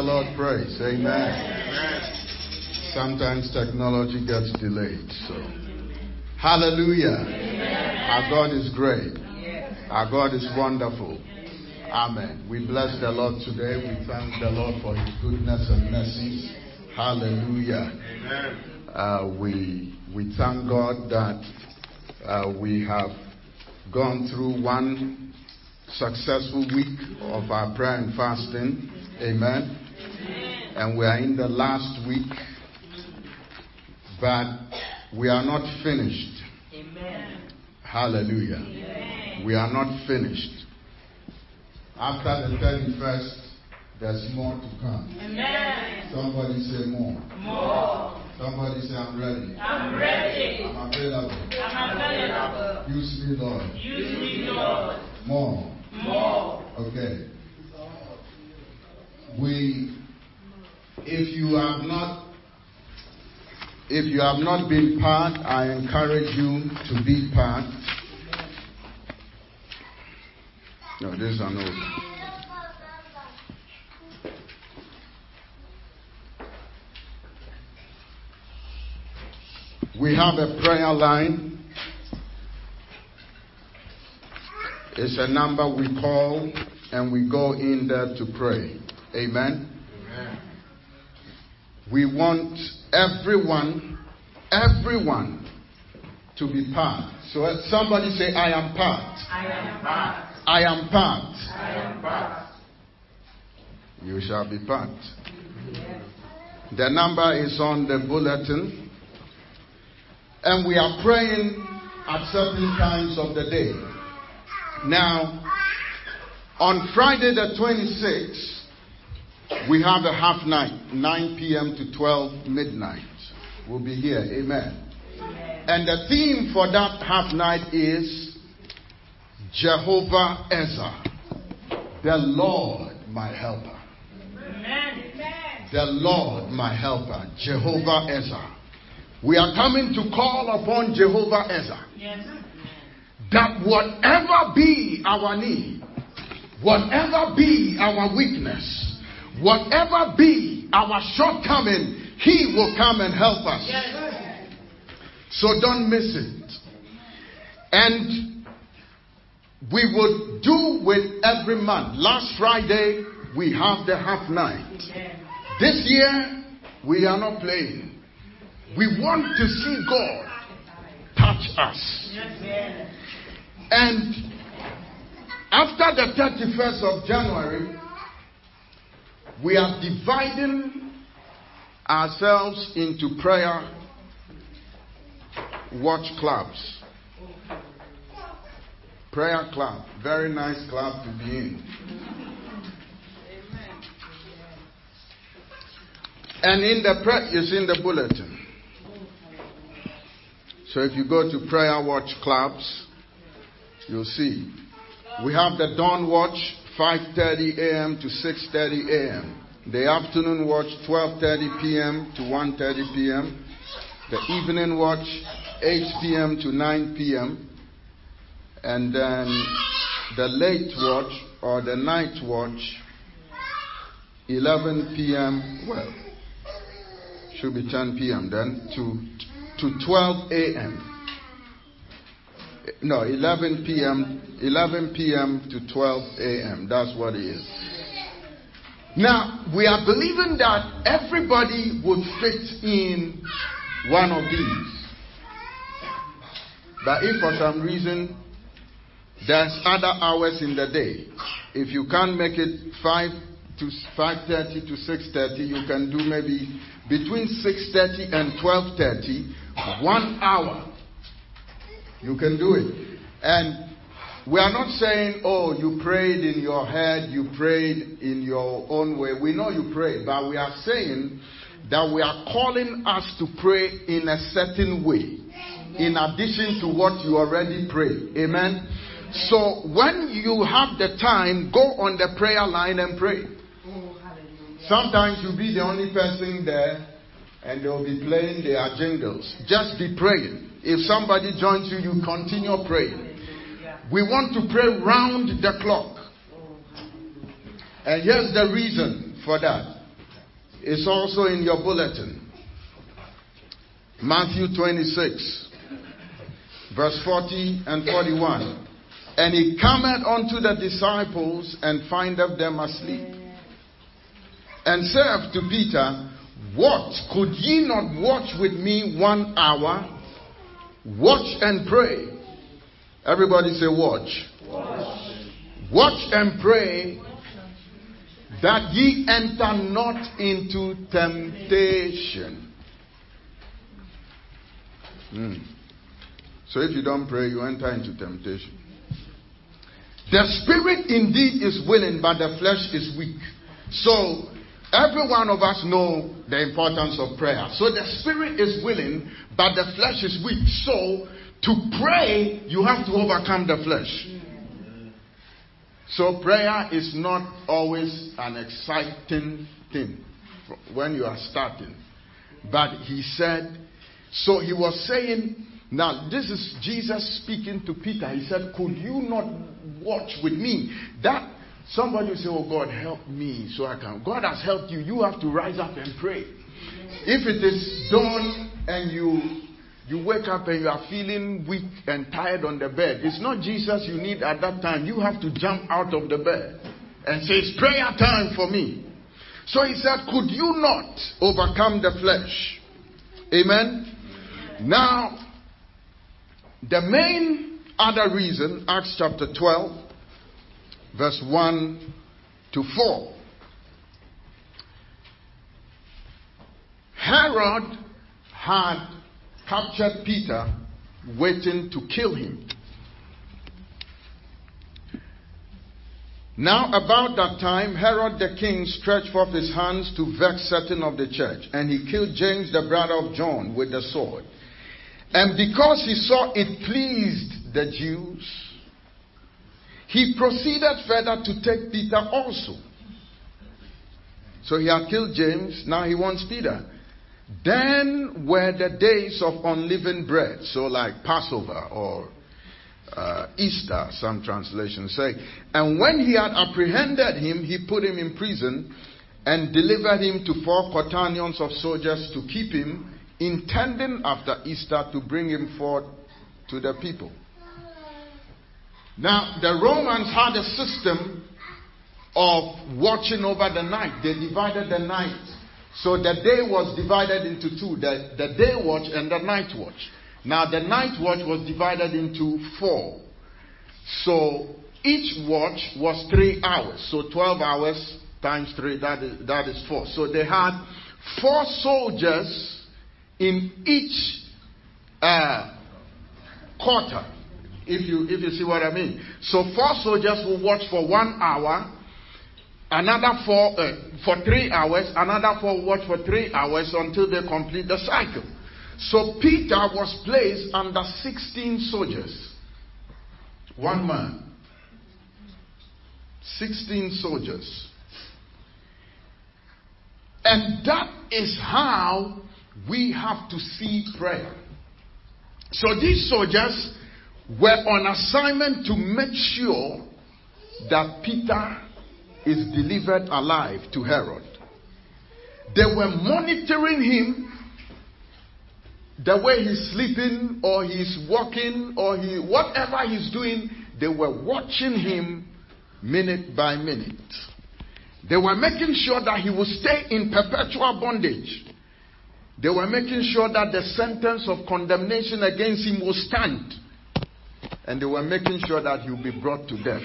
Lord praise. Give the Lord praise. Amen. Sometimes technology gets delayed. So, hallelujah. Our God is great. Our God is wonderful. Amen. We bless the Lord today. We thank the Lord for his goodness and mercies. Hallelujah. Uh, we, we thank God that uh, we have gone through one successful week of our prayer and fasting. Amen. And we are in the last week, but we are not finished. Amen. Hallelujah. Amen. We are not finished. After the 31st, there's more to come. Amen. Somebody say more. More. Somebody say I'm ready. I'm ready. I'm available. I'm available. Use me, Lord. Use me, Lord. More. More. Okay. We, if you have not, if you have not been part, I encourage you to be part. No, this is an. We have a prayer line. It's a number we call and we go in there to pray. Amen. We want everyone, everyone to be part. So uh, somebody say, I am part. I am part. I am part. I am part. You shall be part. The number is on the bulletin. And we are praying at certain times of the day. Now, on Friday the 26th, we have a half night, 9 p.m. to 12 midnight. We'll be here. Amen. And the theme for that half night is Jehovah Ezer, the Lord my helper. Amen. The Lord my helper, Jehovah Ezer. We are coming to call upon Jehovah Ezer Yes. that whatever be our need, whatever be our weakness, whatever be our shortcoming, He will come and help us. So don't miss it. And we would do with every month. Last Friday, we have the half night. This year, we are not playing. We want to see God touch us. And after the 31st of January, we are dividing ourselves into prayer watch clubs. Prayer club, very nice club to be in. And in the prayer, it's in the bulletin. So if you go to prayer watch clubs, you'll see. We have the dawn watch 5:30 a.m. to 6:30 a.m. The afternoon watch 12:30 p.m. to 1:30 p.m. The evening watch 8 p.m. to 9 p.m. And then the late watch or the night watch 11 p.m. Well, should be 10 p.m. then to to 12 a.m. No, 11 p.m. 11 p.m. to 12 a.m. That's what it is. Now we are believing that everybody would fit in one of these. But if for some reason there's other hours in the day, if you can't make it 5 to 5:30 to 6:30, you can do maybe between 6:30 and 12:30, one hour. You can do it. And we are not saying, oh, you prayed in your head, you prayed in your own way. We know you prayed, but we are saying that we are calling us to pray in a certain way, in addition to what you already prayed. Amen. So when you have the time, go on the prayer line and pray. Sometimes you'll be the only person there and they'll be playing their jingles. Just be praying. If somebody joins you, you continue praying. We want to pray round the clock. And here's the reason for that. It's also in your bulletin. Matthew 26, verse 40 and 41. And he cometh unto the disciples and findeth them asleep. And saith to Peter, What? Could ye not watch with me one hour? Watch and pray. Everybody say, Watch. Watch, watch and pray that ye enter not into temptation. Mm. So if you don't pray, you enter into temptation. The spirit indeed is willing, but the flesh is weak. So every one of us know the importance of prayer. So the spirit is willing, but the flesh is weak. So to pray, you have to overcome the flesh. So prayer is not always an exciting thing when you are starting. But he said, so he was saying, now this is Jesus speaking to Peter. He said, Could you not watch with me? That somebody will say, Oh God, help me so I can. God has helped you. You have to rise up and pray. If it is dawn and you you wake up and you are feeling weak and tired on the bed. It's not Jesus you need at that time. You have to jump out of the bed and say, It's prayer time for me. So he said, Could you not overcome the flesh? Amen. Now, the main other reason, Acts chapter 12, verse 1 to 4. Herod had captured Peter, waiting to kill him. Now, about that time, Herod the king stretched forth his hands to vex certain of the church, and he killed James, the brother of John, with the sword. And because he saw it pleased the Jews, he proceeded further to take Peter also. So he had killed James, now he wants Peter. Then were the days of unleavened bread, so like Passover or uh, Easter, some translations say. And when he had apprehended him, he put him in prison and delivered him to four quaternions of soldiers to keep him, intending after Easter to bring him forth to the people. Now, the Romans had a system of watching over the night. They divided the night so the day was divided into two the, the day watch and the night watch. Now, the night watch was divided into four. So each watch was three hours. So 12 hours times three, that is, that is four. So they had four soldiers in each uh, quarter. If you, if you see what I mean. So four soldiers will watch for one hour another four uh, for three hours, another four watch for three hours until they complete the cycle. So Peter was placed under 16 soldiers. One man. 16 soldiers. And that is how we have to see prayer. So these soldiers were on assignment to make sure that Peter is delivered alive to Herod. They were monitoring him the way he's sleeping or he's walking or he whatever he's doing, they were watching him minute by minute. They were making sure that he would stay in perpetual bondage. They were making sure that the sentence of condemnation against him will stand. And they were making sure that he will be brought to death.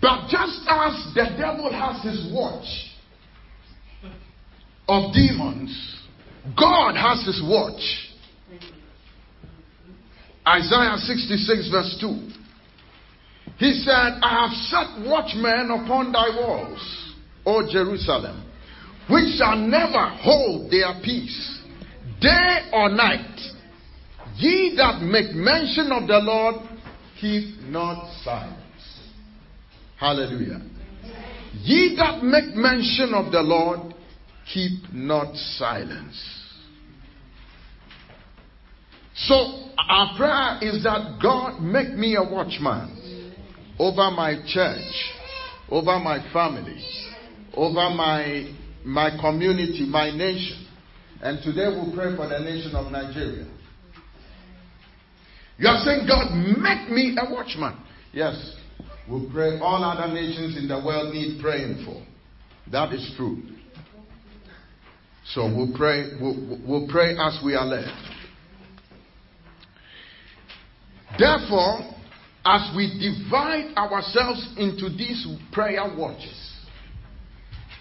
But just as the devil has his watch of demons, God has his watch. Isaiah 66, verse 2. He said, I have set watchmen upon thy walls, O Jerusalem, which shall never hold their peace, day or night. Ye that make mention of the Lord, keep not silence. Hallelujah. Ye that make mention of the Lord, keep not silence. So, Our prayer is that God make me a watchman over my church, over my family, over my, my community, my nation. And today we'll pray for the nation of Nigeria. You are saying, God, make me a watchman. Yes, we'll pray. All other nations in the world need praying for. That is true. So we'll pray, we'll, we'll pray as we are led. Therefore, as we divide ourselves into these prayer watches,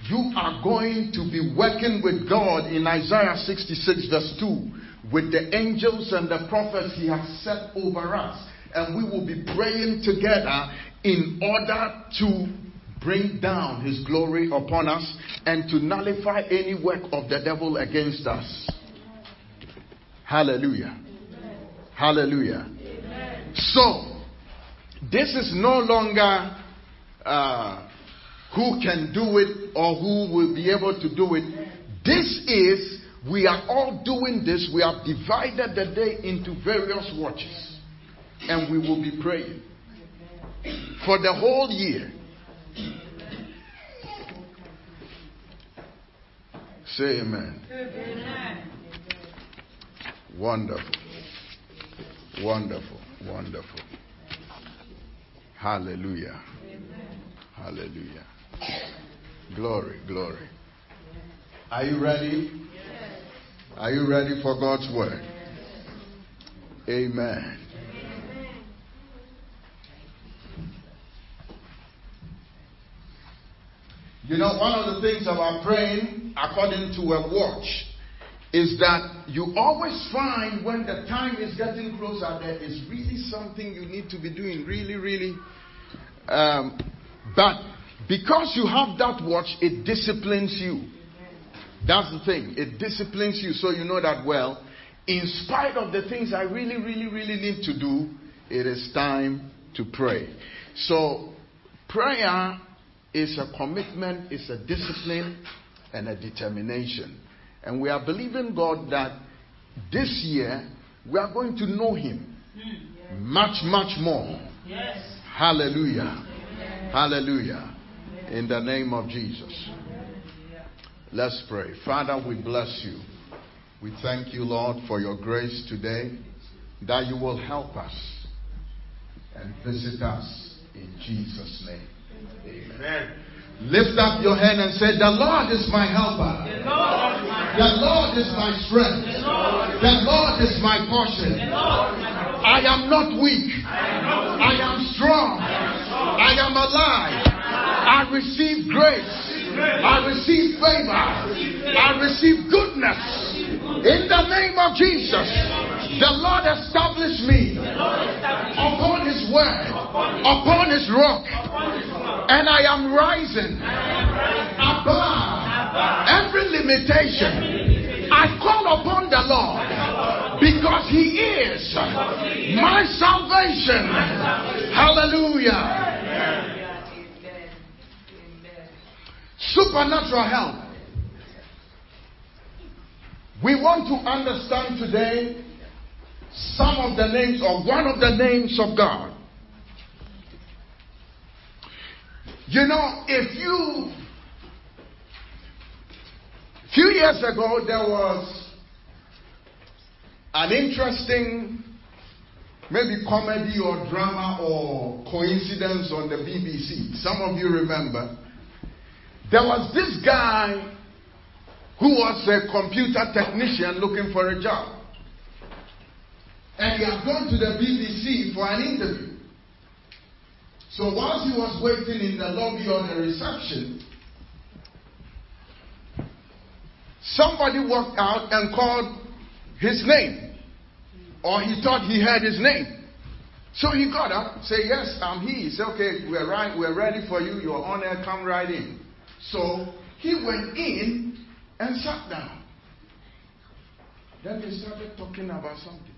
you are going to be working with God in Isaiah 66, verse 2, with the angels and the prophets He has set over us. And we will be praying together in order to bring down His glory upon us and to nullify any work of the devil against us. Hallelujah. Hallelujah. So, this is no longer uh, who can do it or who will be able to do it. This is, we are all doing this. We have divided the day into various watches. And we will be praying for the whole year. Say amen. Amen. Wonderful. Wonderful. Wonderful. Hallelujah. Hallelujah. Glory, glory. Are you ready? Are you ready for God's word? Amen. You know, one of the things about praying according to a watch is that you always find when the time is getting closer, there is really something you need to be doing, really, really. Um, but because you have that watch, it disciplines you. That's the thing. It disciplines you so you know that, well, in spite of the things I really, really, really need to do, it is time to pray. So, prayer is a commitment, it's a discipline, and a determination. And we are believing God that this year we are going to know Him much, much more. Yes. Hallelujah. Hallelujah. In the name of Jesus. Let's pray. Father, we bless you. We thank you, Lord, for your grace today, that you will help us and visit us in Jesus' name. Amen. Lift up your hand and say, The Lord is my helper. The Lord is my The Lord is my strength. The Lord is The Lord is my portion. the Lord is my Lord. I am not weak. I am not I am strong. I am alive. I receive grace. I receive favor. I receive goodness. In the name of Jesus, the Lord established me upon His word, upon His rock, and I am rising above every limitation. I call upon the Lord because He is my salvation. Hallelujah. Supernatural help. We want to understand today some of the names or one of the names of God. You know, if you few years ago there was an interesting maybe comedy or drama or coincidence on the BBC. Some of you remember. There was this guy who was a computer technician looking for a job. And he had gone to the BBC for an interview. So whilst he was waiting in the lobby or the reception, somebody walked out and called his name. Or he thought he heard his name. So he got up, said, Yes, I'm he. He said, Okay, we're right, we're ready for you, you're on air, come right in. So he went in and sat down. Then they started talking about something.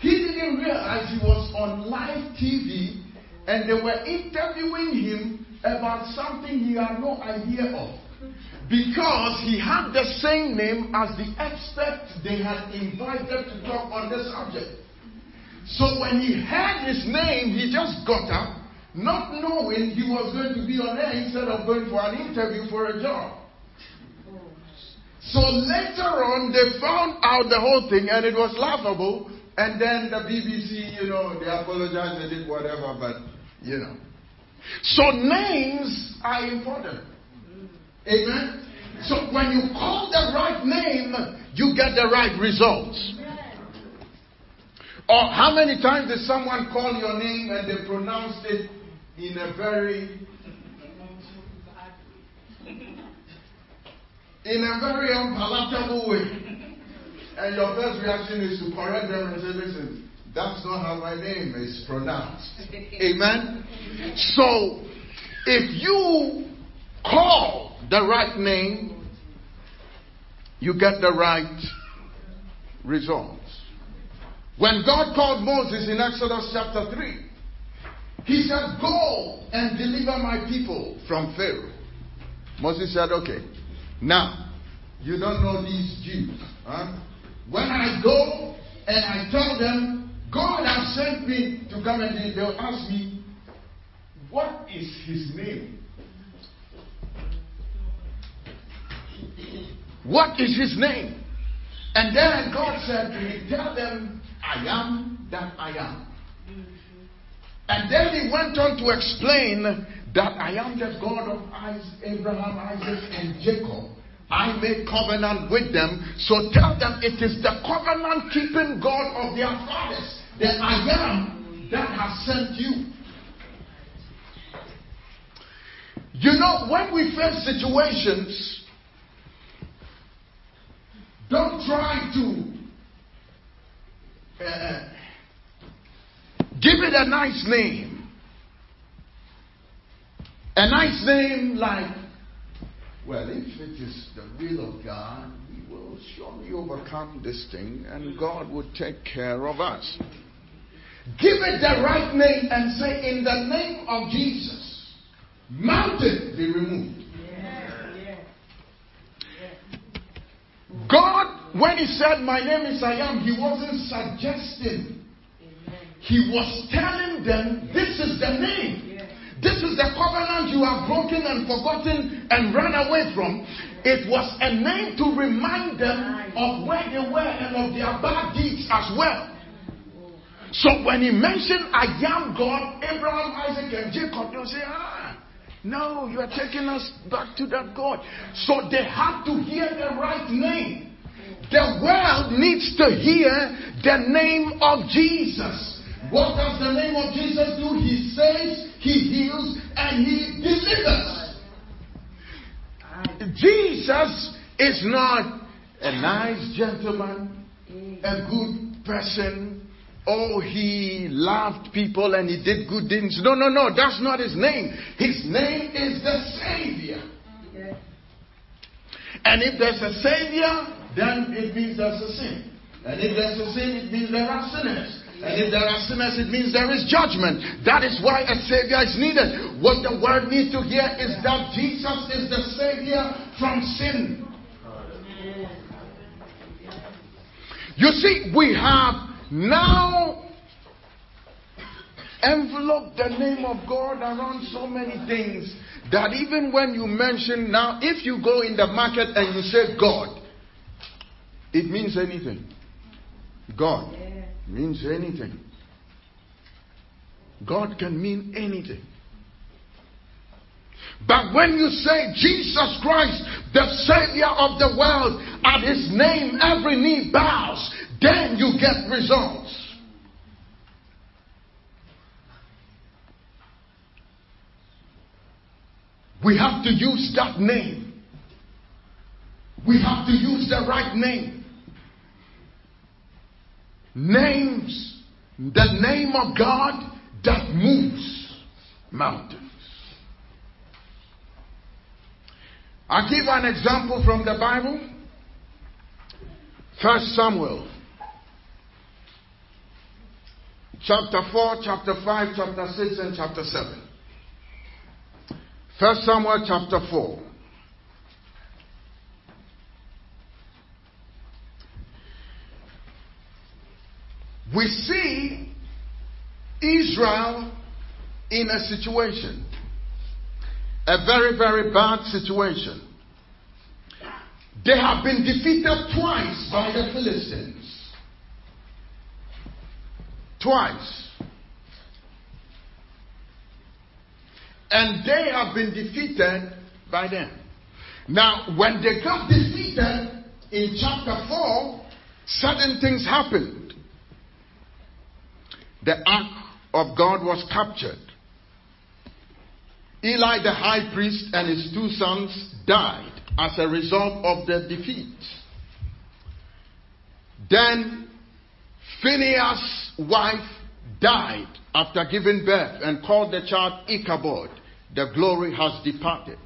He didn't realize he was on live TV and they were interviewing him about something he had no idea of. Because he had the same name as the expert they had invited to talk on the subject. So when he heard his name, he just got up, not knowing he was going to be on air instead of going for an interview for a job. So later on, they found out the whole thing and it was laughable. And then the BBC, you know, they apologized, they did whatever, but, you know. So names are important. Amen? So when you call the right name, you get the right results. Or how many times did someone call your name and they pronounced it in a very in a very unpalatable way. And your first reaction is to correct them and say, listen, that's not how my name is pronounced. Amen? So, if you call the right name, you get the right results. When God called Moses in Exodus chapter 3, he said, Go and deliver my people from Pharaoh. Moses said, Okay. Now, you don't know these Jews. Huh? When I go and I tell them, God has sent me to come and they'll ask me, What is his name? What is his name? And then God said to me, Tell them, I am that I am. And then he went on to explain that I am the God of Abraham, Isaac, and Jacob. I made covenant with them. So tell them it is the covenant keeping God of their fathers, that I am, that has sent you. You know, when we face situations, don't try to uh, give it a nice name. A nice name like, well, if it is the will of God, we will surely overcome this thing and God will take care of us. Give it the right name and say, in the name of Jesus, mountain be removed. God, when He said, My name is I am, He wasn't suggesting. He was telling them, This is the name. This is the covenant you have broken and forgotten and run away from. It was a name to remind them of where they were and of their bad deeds as well. So when he mentioned, I am God, Abraham, Isaac, and Jacob, they'll say, ah, no, you are taking us back to that God. So they have to hear the right name. The world needs to hear the name of Jesus. What does the name of Jesus do? He saves, He heals, and He delivers. Jesus is not a nice gentleman, a good person. Oh, he loved people and he did good things. No, no, no, that's not his name. His name is the Savior. And if there's a Savior, then it means there's a sin. And if there's a sin, it means there are sinners. And if there are sinners, it means there is judgment. That is why a Savior is needed. What the world needs to hear is that Jesus is the Savior from sin. You see, we have now enveloped the name of God around so many things that even when you mention now, if you go in the market and you say God, it means anything. God means anything. God can mean anything. But when you say Jesus Christ, the Savior of the world, at His name every knee bows, then you get results. We have to use that name. We have to use the right name. Names, the name of God that moves mountains. I'll give an example from the Bible. First Samuel. Chapter 4, chapter 5, chapter 6, and chapter 7. First Samuel chapter 4. We see Israel in a situation, a very, very bad situation. They have been defeated twice by the Philistines. Twice. And they have been defeated by them. Now, when they got defeated in chapter 4, certain things happened. The ark of God was captured. Eli the high priest and his two sons died as a result of the defeat. Then Phineas' wife died after giving birth and called the child Ichabod. The glory has departed.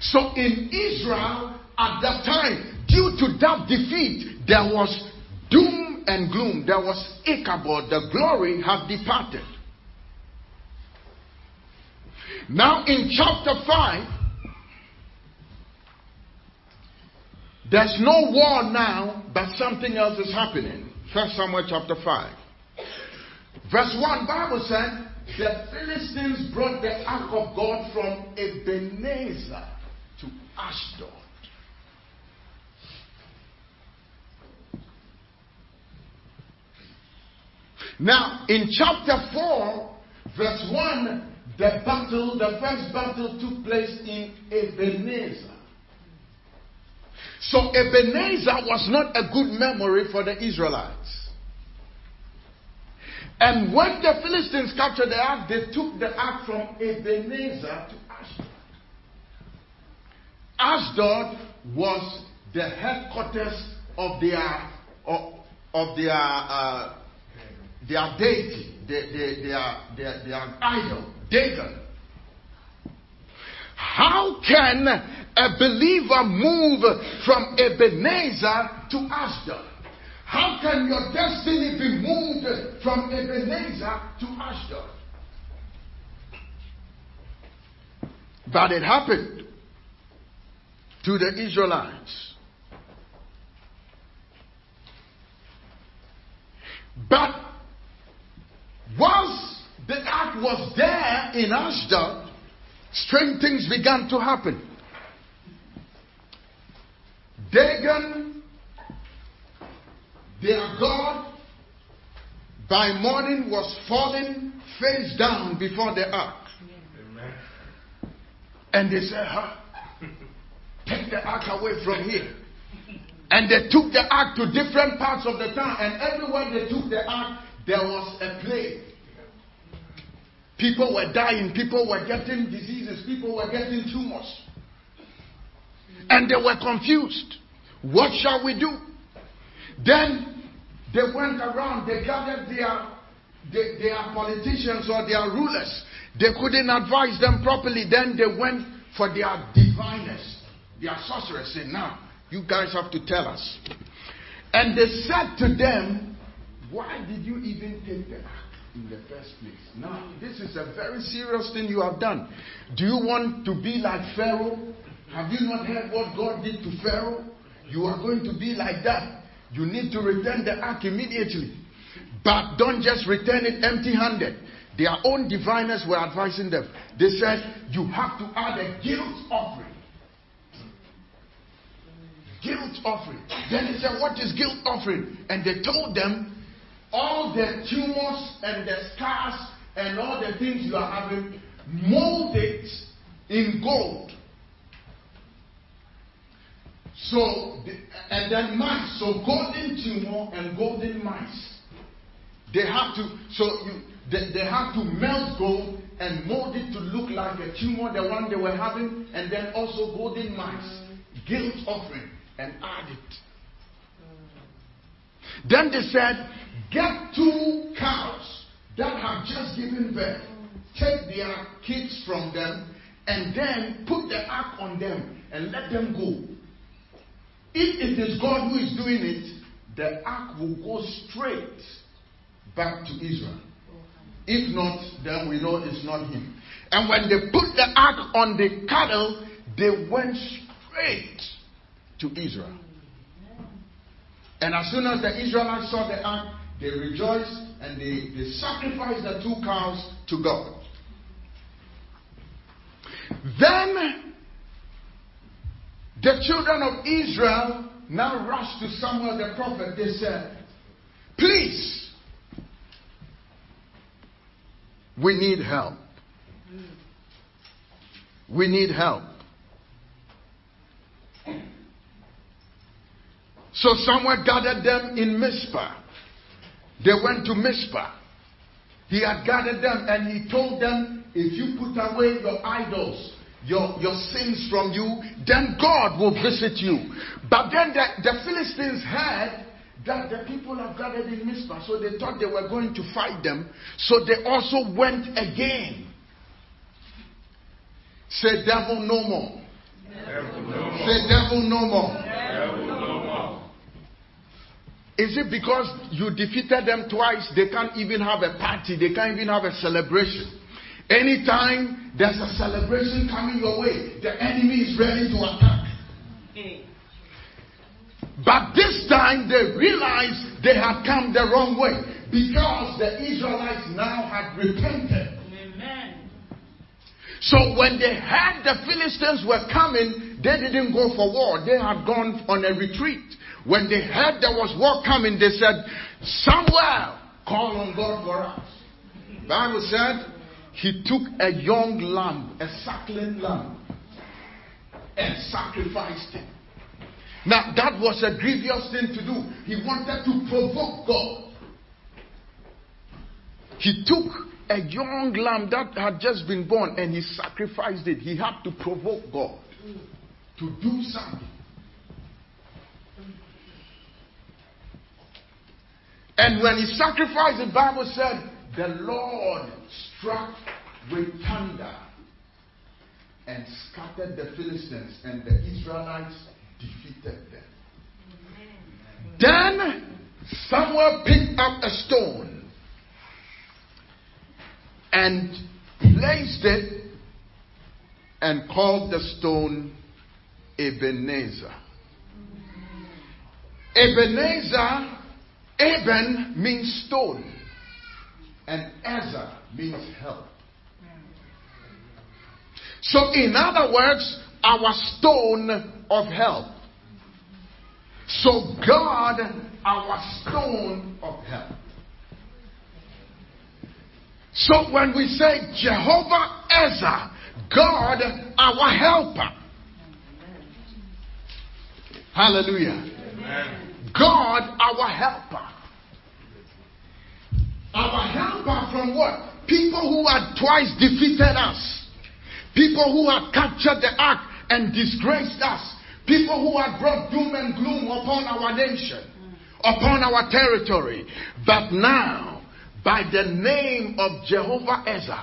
So in Israel at that time, due to that defeat, there was doom and gloom. There was Ichabod. The glory had departed. Now in chapter 5, there's no war now, but something else is happening. First Samuel chapter 5. Verse 1, Bible said, the Philistines brought the ark of God from Ebenezer to Ashdod. Now, in chapter 4, verse 1, the battle, the first battle took place in Ebenezer. So Ebenezer was not a good memory for the Israelites. And when the Philistines captured the ark, they took the ark from Ebenezer to Ashdod. Ashdod was the headquarters of their of, of their uh, their deity, their, their, their, their, idol, Dagon. How can a believer move from Ebenezer to Ashdod? How can your destiny be moved from Ebenezer to Ashdod? But it happened to the Israelites. But once the ark was there in Ashdod, strange things began to happen. Dagon, their God, by morning was falling face down before the ark. And they said, huh? Take the ark away from here. And they took the ark to different parts of the town, and everywhere they took the ark, there was a plague. People were dying, people were getting diseases, people were getting tumors. And they were confused. What shall we do? Then they went around, they gathered their, their, their politicians or their rulers. They couldn't advise them properly. Then they went for their diviners, their sorcerers, saying, Now, you guys have to tell us. And they said to them, Why did you even take the ark in the first place? Now, this is a very serious thing you have done. Do you want to be like Pharaoh? Have you not heard what God did to Pharaoh? You are going to be like that. You need to return the ark immediately. But don't just return it empty handed. Their own diviners were advising them. They said, You have to add a guilt offering. Guilt offering. Then they said, What is guilt offering? And they told them, All the tumors and the scars and all the things you are having, mold it in gold. So, and then mice. So, golden tumor and golden mice. They have to, so you, they, they have to melt gold and mold it to look like a tumor, the one they were having, and then also golden mice, guilt offering, and add it. Then they said, get two cows that have just given birth, take their kids from them, and then put the ark on them and let them go. If it is God who is doing it, the ark will go straight back to Israel. If not, then we know it's not him. And when they put the ark on the cattle, they went straight to Israel. And as soon as the Israelites saw the ark, they rejoiced and they, they sacrificed the two cows to God. Then the children of Israel now rushed to Samuel the prophet. They said, Please, we need help. We need help. So Samuel gathered them in Mizpah. They went to Mizpah. He had gathered them and he told them, if you put away your idols, your, your sins from you, then God will visit you. But then the, the Philistines heard that the people have gathered in Mizpah, so they thought they were going to fight them. So they also went again. Say, devil no more. Devil no more. Say, devil no more. Devil no more. Is it because you defeated them twice, they can't even have a party, they can't even have a celebration? Anytime there's a celebration coming your way, the enemy is ready to attack. But this time they realized they had come the wrong way because the Israelites now had repented. Amen. So when they heard the Philistines were coming, they didn't go for war. They had gone on a retreat. When they heard there was war coming, they said, Samuel, call on God for us. Bible said he took a young lamb, a suckling lamb, and sacrificed it. Now that was a grievous thing to do. He wanted to provoke God. He took a young lamb that had just been born and he sacrificed it. He had to provoke God to do something. And when he sacrificed, the Bible said, the Lord struck with thunder and scattered the Philistines, and the Israelites defeated them. Then Samuel picked up a stone and placed it and called the stone Ebenezer. Ebenezer, Eben means stone, and Ezer means help. So, in other words, our stone of help. So, God, our stone of help. So, when we say Jehovah Ezer, God, our helper. Hallelujah. God, our helper. Our helper from what? People who had twice defeated us. People who had captured the ark and disgraced us. People who had brought doom and gloom upon our nation, upon our territory. But now, by the name of Jehovah Ezer,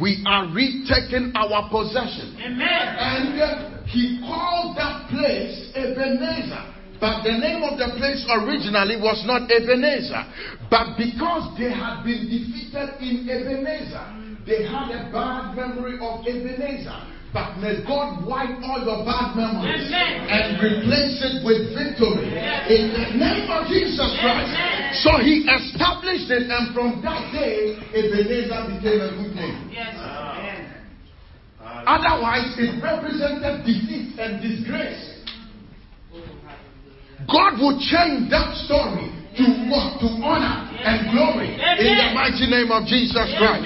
we are retaking our possession. Amen. And uh, he called that place Ebenezer. But the name of the place originally was not Ebenezer. But because they had been defeated in Ebenezer, they had a bad memory of Ebenezer. But may God wipe all your bad memories Amen. and replace it with victory Yes. in the name of Jesus Christ. Amen. So he established it, and from that day, Ebenezer became a good name. Yes. Otherwise, it represented defeat and disgrace. God will change that story to what? To honor and glory in the mighty name of Jesus Christ.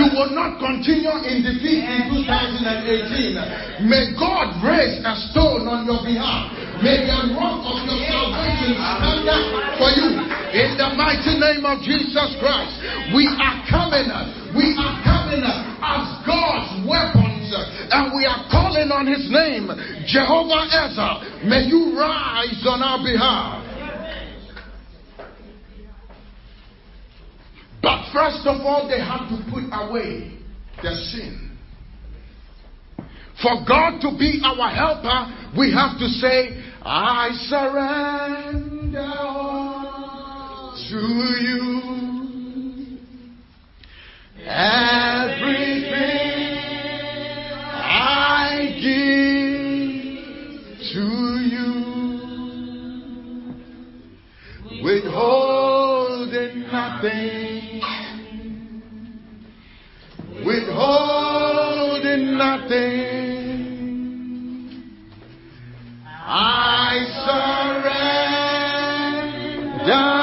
You will not continue in defeat in 2018. May God raise a stone on your behalf. May the rock of your salvation stand up for you in the mighty name of Jesus Christ. We are coming, we are coming as God's weapons, and we are calling on His name, Jehovah Ezer. May you rise on our behalf. But first of all, they have to put away their sin. For God to be our helper, we have to say, I surrender to you. Everything I give to you. Withholding nothing, withholding nothing. I surrender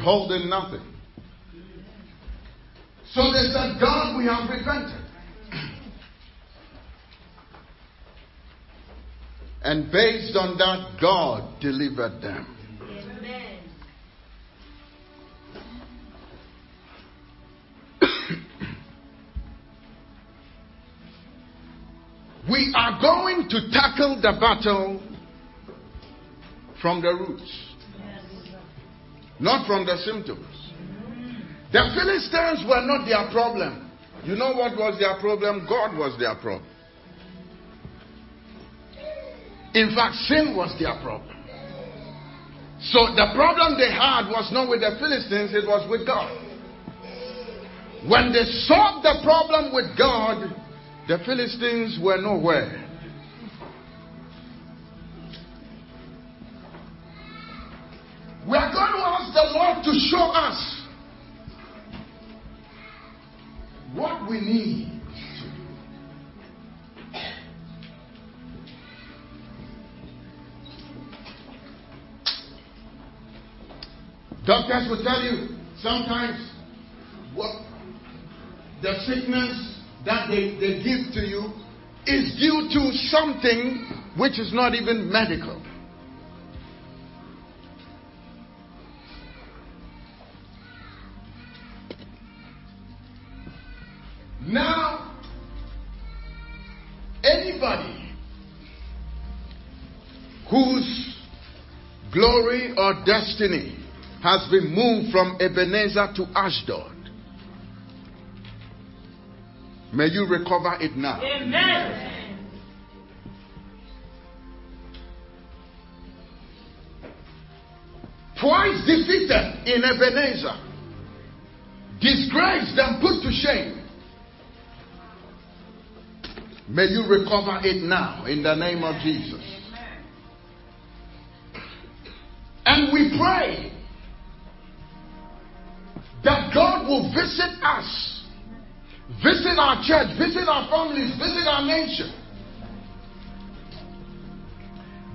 withholding nothing. So they said, God, we have repented. And based on that, God delivered them. we are going to tackle the battle from the roots, not from the symptoms. The Philistines were not their problem. You know what was their problem? God was their problem. In fact, sin was their problem. So the problem they had was not with the Philistines, it was with God. When they solved the problem with God, the Philistines were nowhere. The Lord to show us what we need to do. Doctors will tell you sometimes what the sickness that they, they give to you is due to something which is not even medical. Glory or destiny has been moved from Ebenezer to Ashdod, may you recover it now. Amen. Twice defeated in Ebenezer, disgraced and put to shame. May you recover it now in the name of Jesus. And we pray that God will visit us, visit our church, visit our families, visit our nation.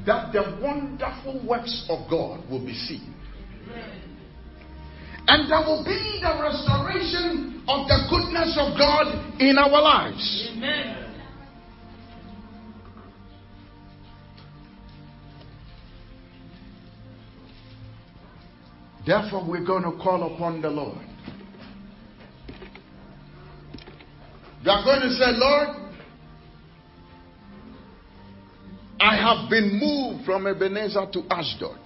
That the wonderful works of God will be seen. And there will be the restoration of the goodness of God in our lives. Amen. Therefore, we're going to call upon the Lord. You are going to say, Lord, I have been moved from Ebenezer to Ashdod.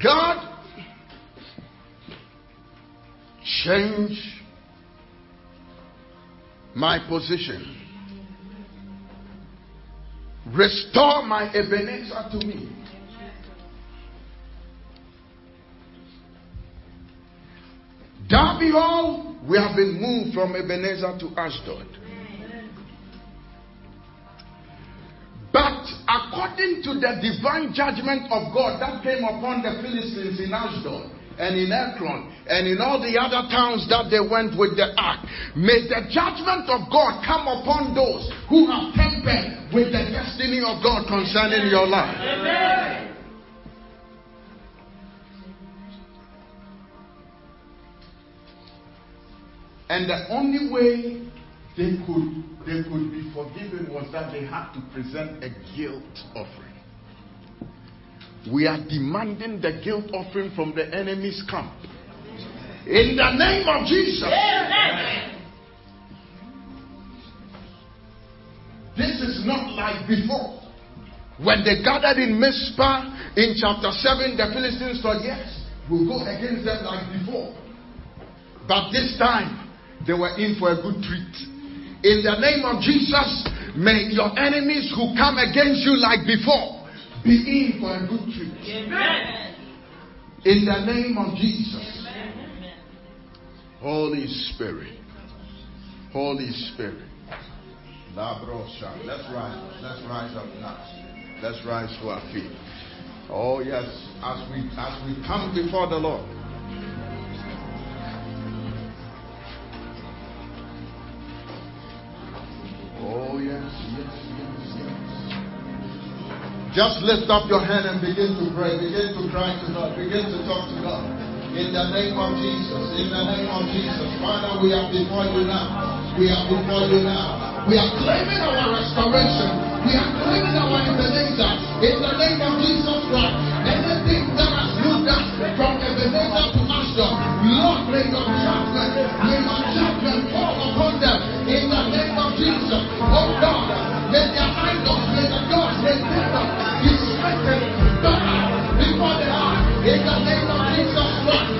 God, change my position. Restore my Ebenezer to me. Derby Hall, we have been moved from Ebenezer to Ashdod. But according to the divine judgment of God that came upon the Philistines in Ashdod and in Ekron and in all the other towns that they went with the ark, may the judgment of God come upon those who have tempered with the destiny of God concerning your life. Amen. And the only way they could they could be forgiven was that they had to present a guilt offering. We are demanding the guilt offering from the enemy's camp. In the name of Jesus. This is not like before. When they gathered in Mizpah in chapter 7, the Philistines thought, yes, we'll go against them like before. But this time, they were in for a good treat. In the name of Jesus, may your enemies who come against you like before be in for a good treat. Amen. In the name of Jesus. Holy Spirit. Holy Spirit. Let's rise. Let's rise up now. Let's rise to our feet. Oh yes, as we as we come before the Lord. Oh yes, yes. Just lift up your hand and begin to pray. Begin to cry to God. Begin to talk to God. In the name of Jesus. In the name of Jesus. Father, we are before you now. We are before you now. We are claiming our restoration. We are claiming our Ebenezer. In the name of Jesus Christ. Anything that has moved us from Ebenezer to Lord, may your judgment, may your judgment fall upon them. In the name of Jesus. Oh God, may their idols, may the gods, may demons be strengthened. Before they are. In the name of Jesus Christ.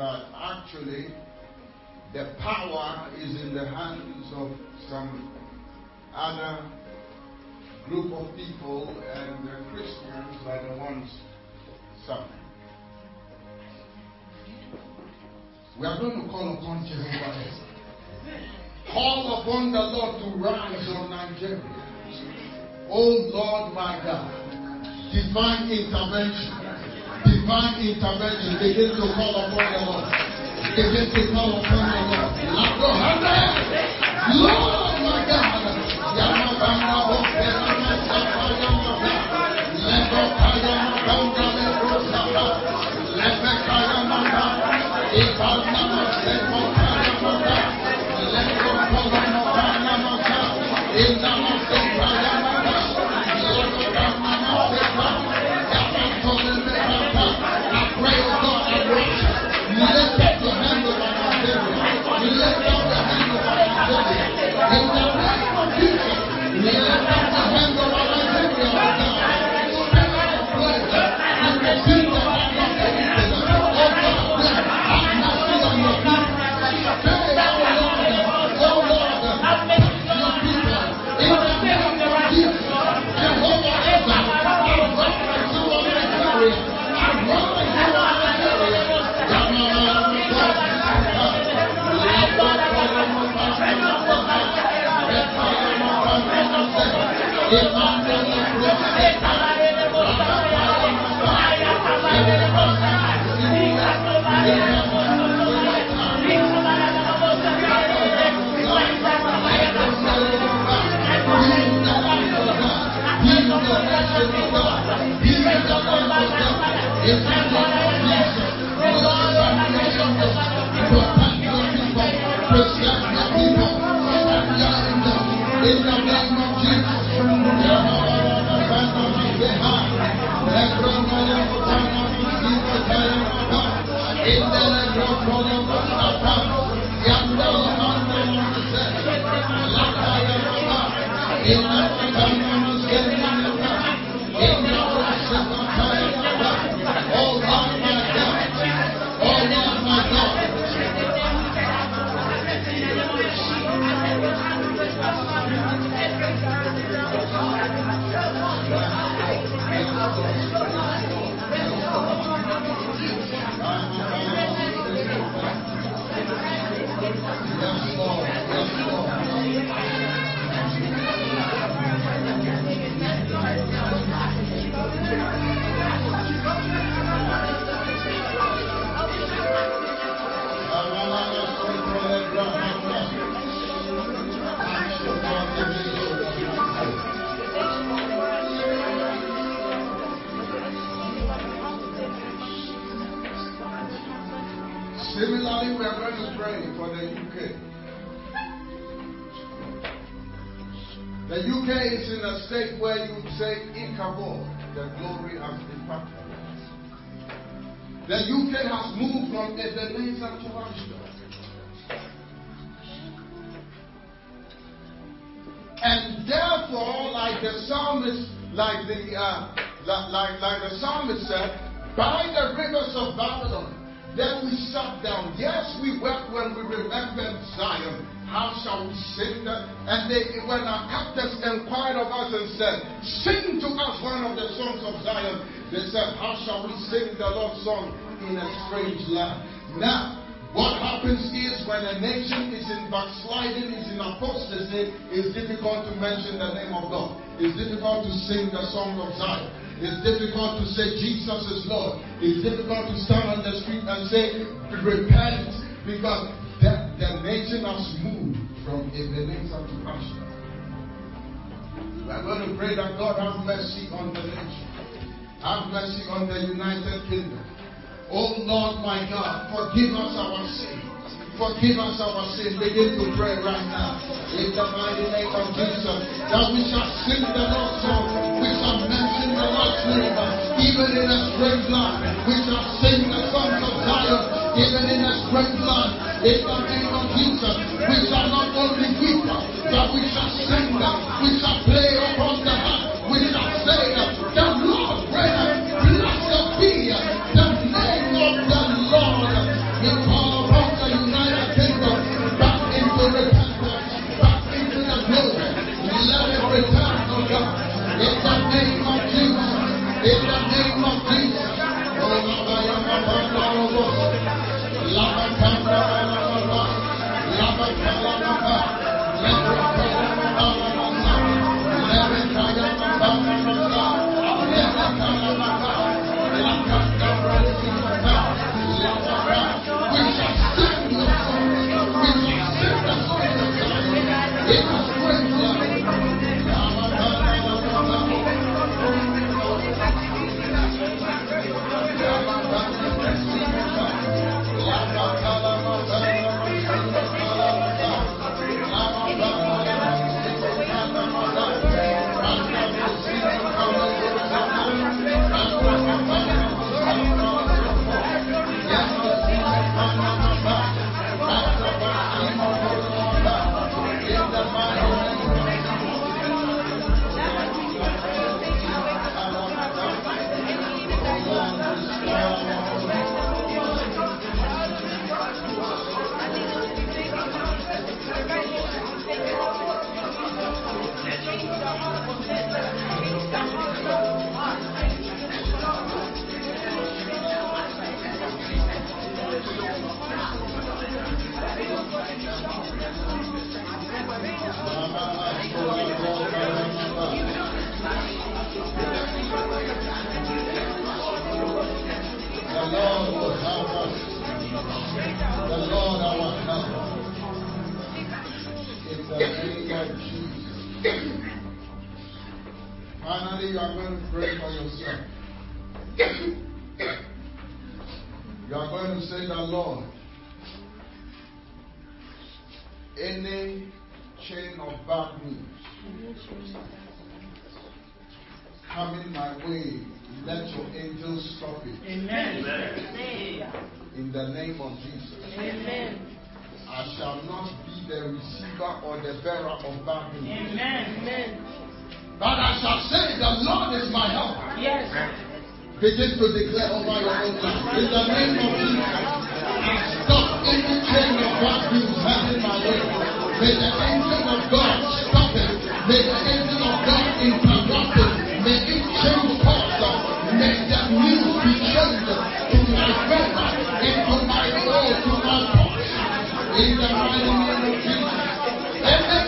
that actually the power is in the hands of some other group of people, and the Christians are the ones suffering. We are going to call upon Jehovah. Call upon the Lord to rise on Nigeria. Oh Lord, my God, divine intervention divine intervention. Begin to call upon the Lord. Begin to call upon the Lord. Lord, my God, Amen. Amém. UK has moved from Ebenezer to Ashdod. And therefore, like the psalmist, like the uh, like, like the psalmist said, by the rivers of Babylon, then we sat down. Yes, we wept when we remembered Zion. How shall we sing that? And they, when our captors inquired of us and said, Sing to us one of the songs of Zion, they said, How shall we sing the Lord's song in a strange land? Now, what happens is when a nation is in backsliding, is in apostasy, it's difficult to mention the name of God. It's difficult to sing the song of Zion. It's difficult to say Jesus is Lord. It's difficult to stand on the street and say, repent, because the, the nation has moved from Ebenezer to Ashdod. We're going to pray that God have mercy on the nation. Have mercy on the United Kingdom. Oh Lord my God, forgive us our sins. Forgive us our sins. Begin to pray right now. In the mighty name of Jesus. That we shall sing the Lord's song. We shall mention the Lord's name. Even in a strange land. We shall sing the songs of Zion. Even in a strange land. In the name of Jesus. We shall not only weep, but we shall sing them. We shall play upon the harp. The bearer of bad news. Amen. But I shall say, The Lord is my helper. Yes. Begin to declare over your own life. In the name of Jesus, I stop any chain of bad news heading my way. May the angel of God stop it. May the angel of God interrupt it. May it change course. May the news be changed to my favor, into my soul, to my portion. In the mighty name of Jesus. Every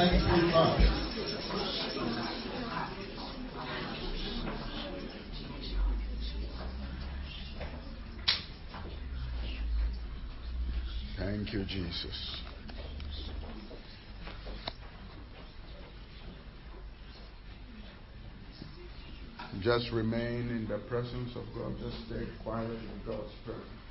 Thank you, Jesus. Just remain in the presence of God. Just stay quiet in God's presence.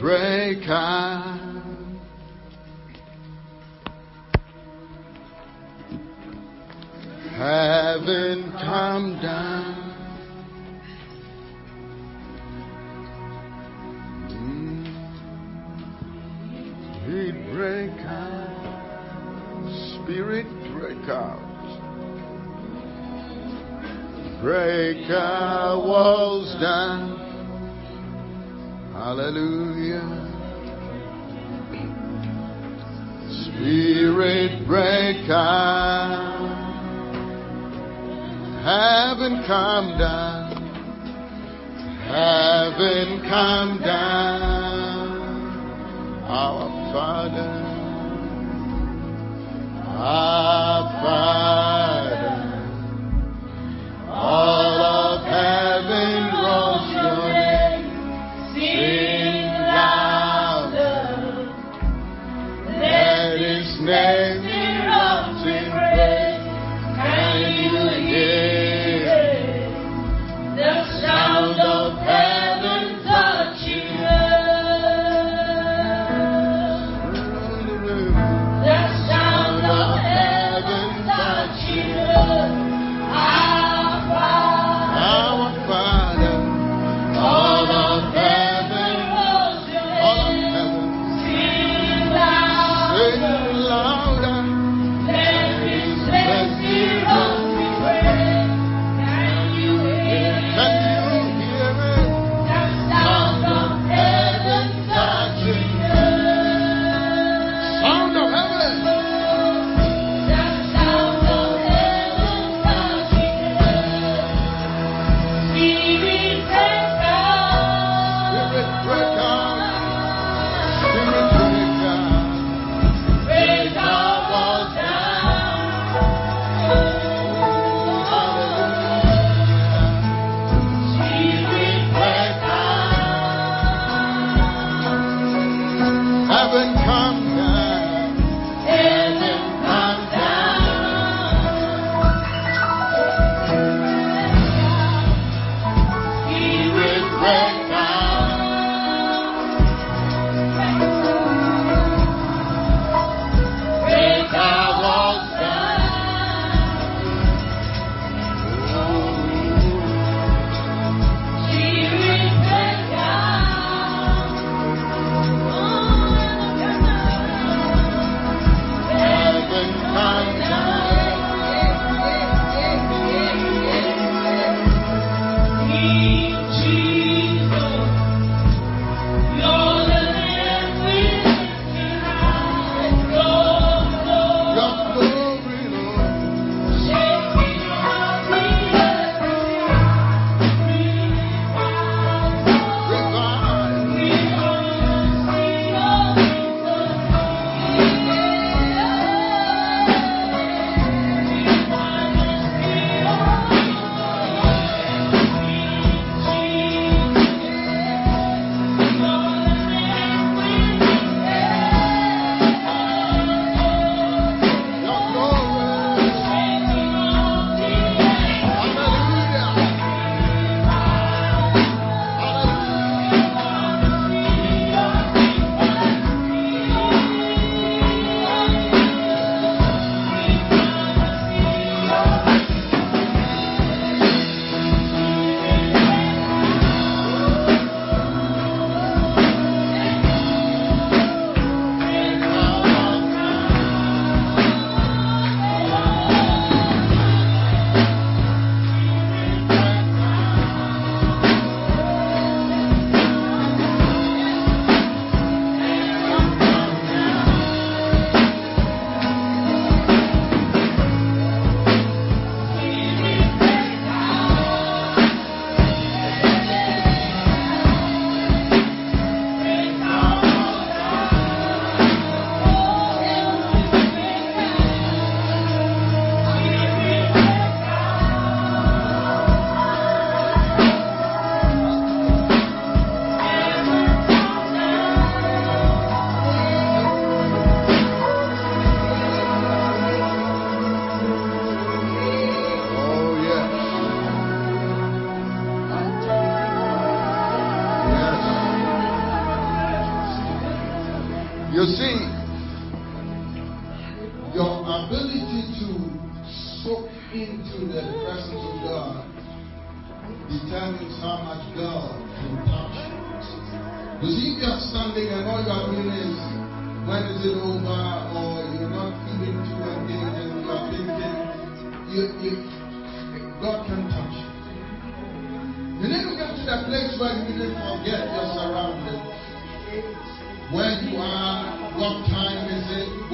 break. out.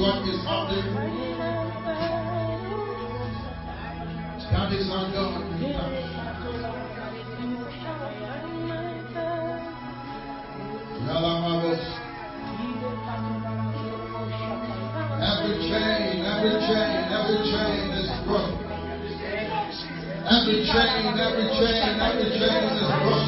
What is happening. That is how God. Every chain, every chain, every chain is broken. Every chain, every chain, every chain is broken.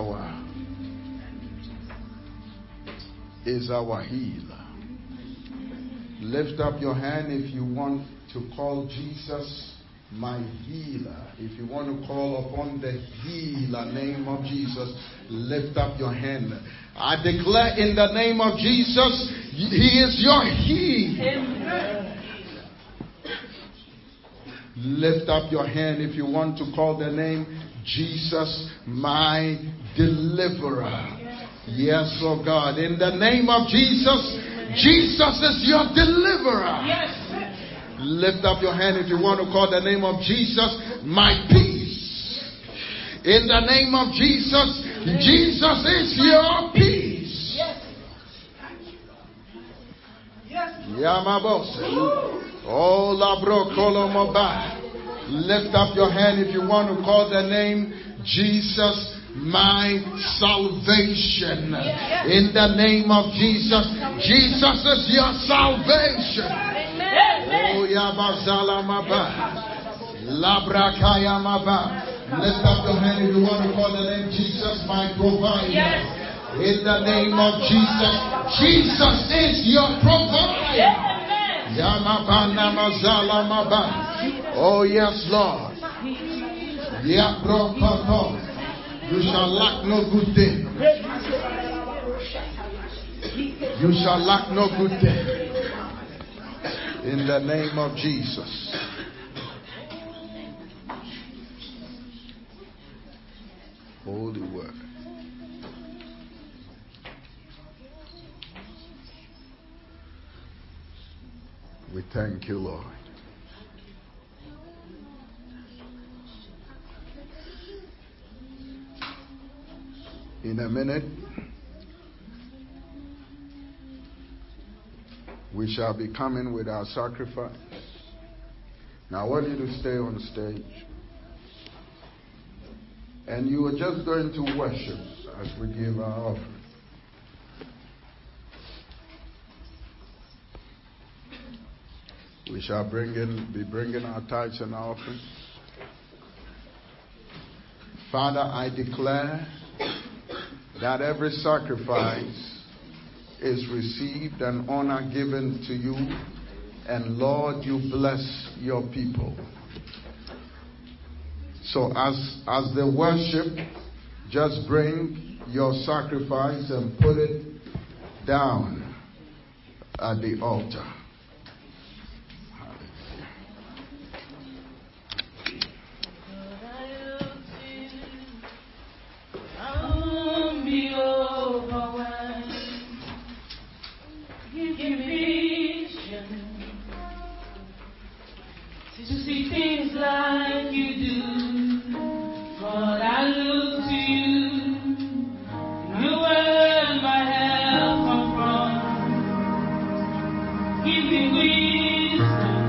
Our is our healer. Lift up your hand if you want to call Jesus my healer. If you want to call upon the healer name of Jesus, lift up your hand. I declare in the name of Jesus, He is your healer. Lift up your hand if you want to call the name Jesus, my deliverer. Yes, oh God. In the name of Jesus, Jesus is your deliverer. Lift up your hand if you want to call the name of Jesus, my peace. In the name of Jesus, Jesus is your peace. Yes. Yamabose. Oh, labro kolomoba. Lift up your hand if you want to call the name Jesus, my salvation. In the name of Jesus, Jesus is your salvation. Oh. Labrakaya maba. Lift up your hand if you want to call the name Jesus, my provider. In the name of Jesus, Jesus is your provider. Oh yes, Lord. You shall lack no good thing. You shall lack no good thing. In the name of Jesus. Holy word. We thank you, Lord. In a minute, we shall be coming with our sacrifice. Now, I want you to stay on the stage. And you are just going to worship as we give our offering. We shall bring in, be bringing our tithes and offerings. Father, I declare that every sacrifice is received and honor given to you. And Lord, you bless your people. So as, as the worship, just bring your sacrifice and put it down at the altar. To see things like you do, Lord, I look to you. My help from. Give me wisdom.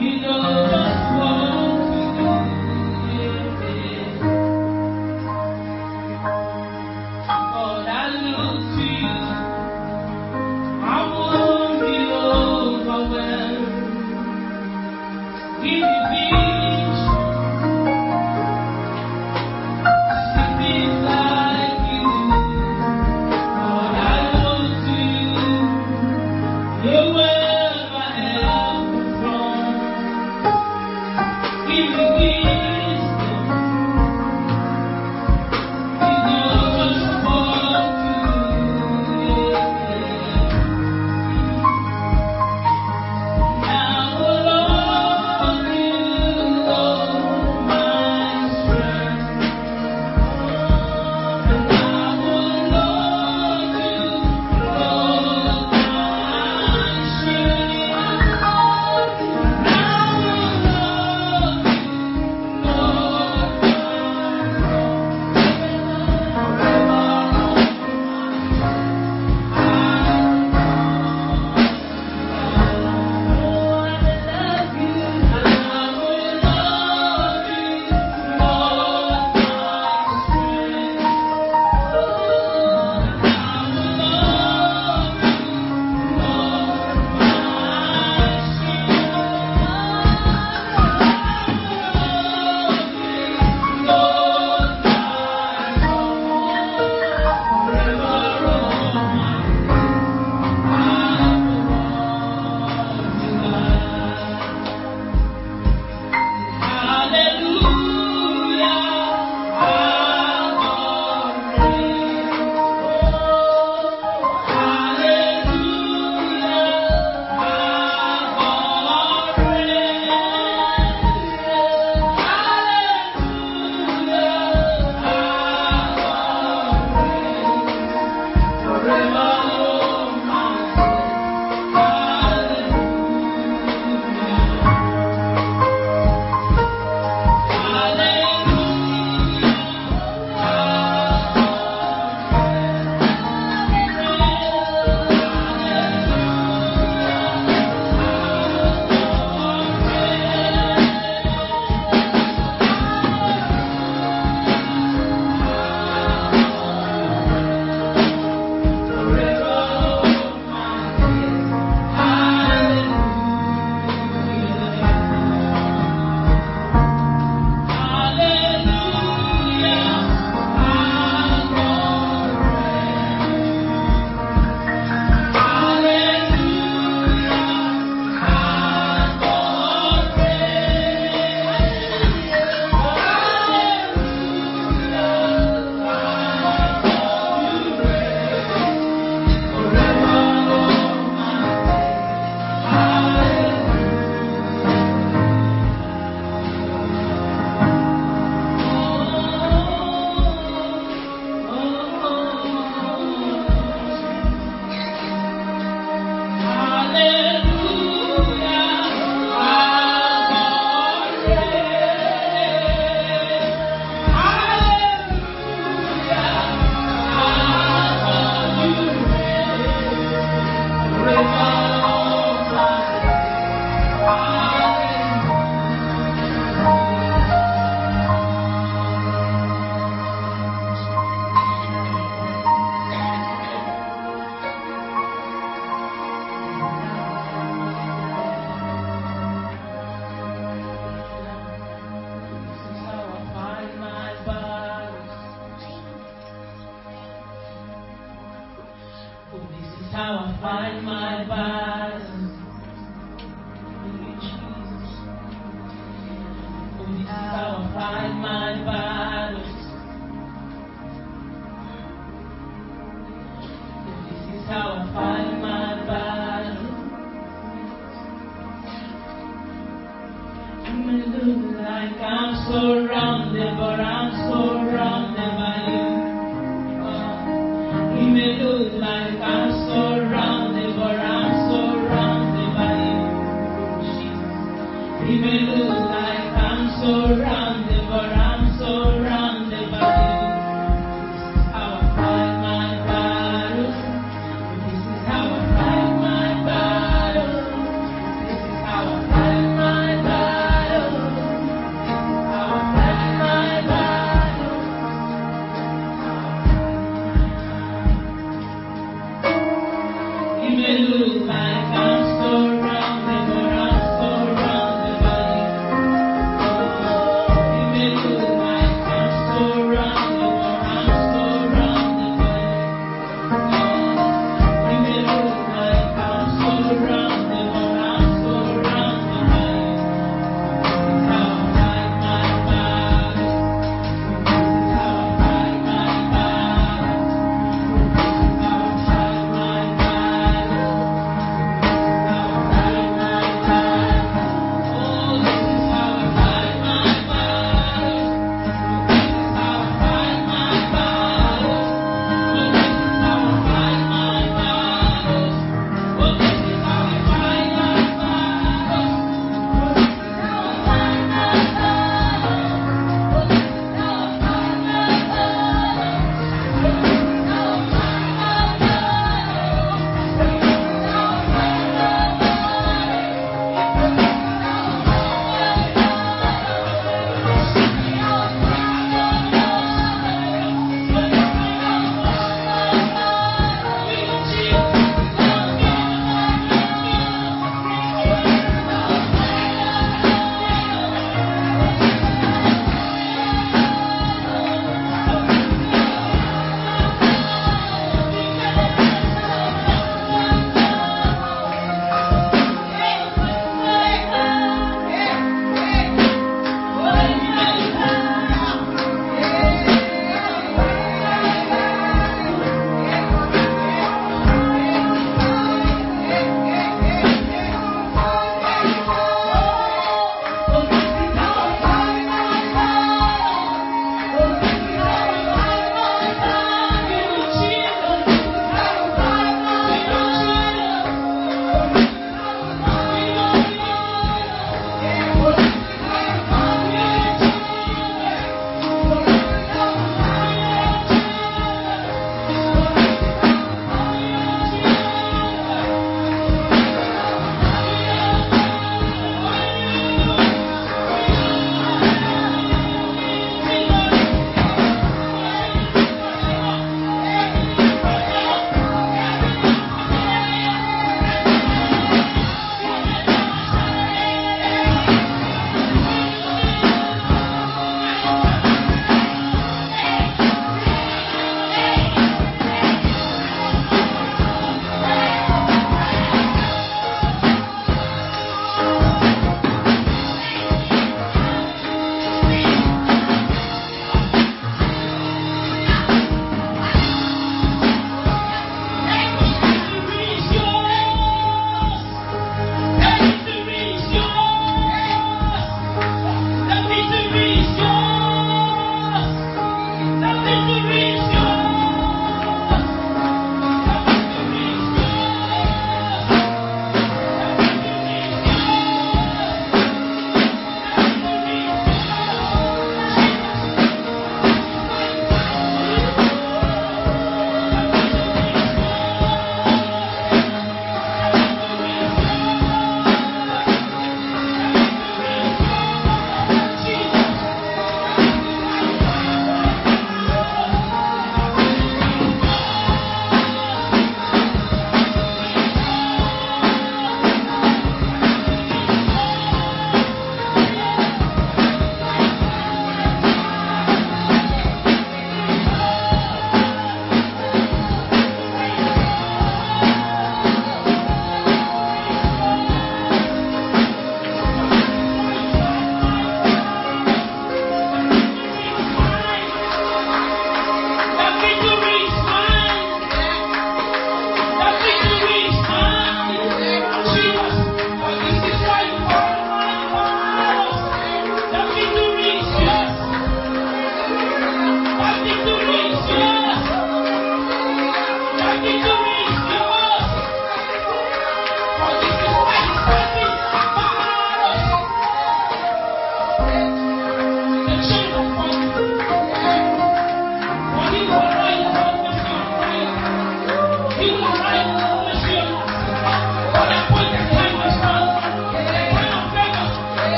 You know just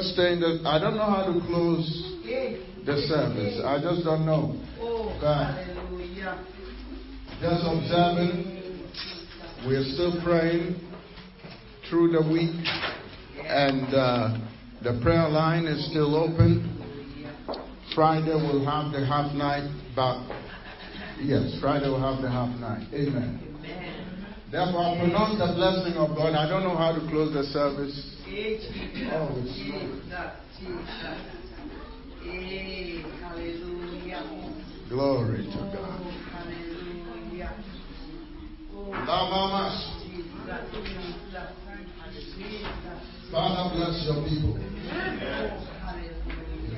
Just stay, just stay in the. I don't know how to close the service. I just don't know. God. Just observing. We're still praying through the week, and uh, the prayer line is still open. Friday we'll have the half night, but yes, Friday we'll have the half night. Amen. Therefore, I pronounce the blessing of God. I don't know how to close the service. Oh, it's glory to God. Lavamas. Father, bless your people. In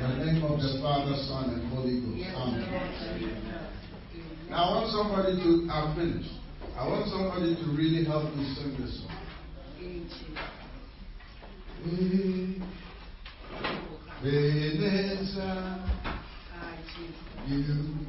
the name of the Father, Son, and Holy Ghost. Amen. Now, I want somebody to. I'm finished. I want somebody to really help me sing this song. Ebenezer, you.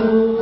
Hallelujah.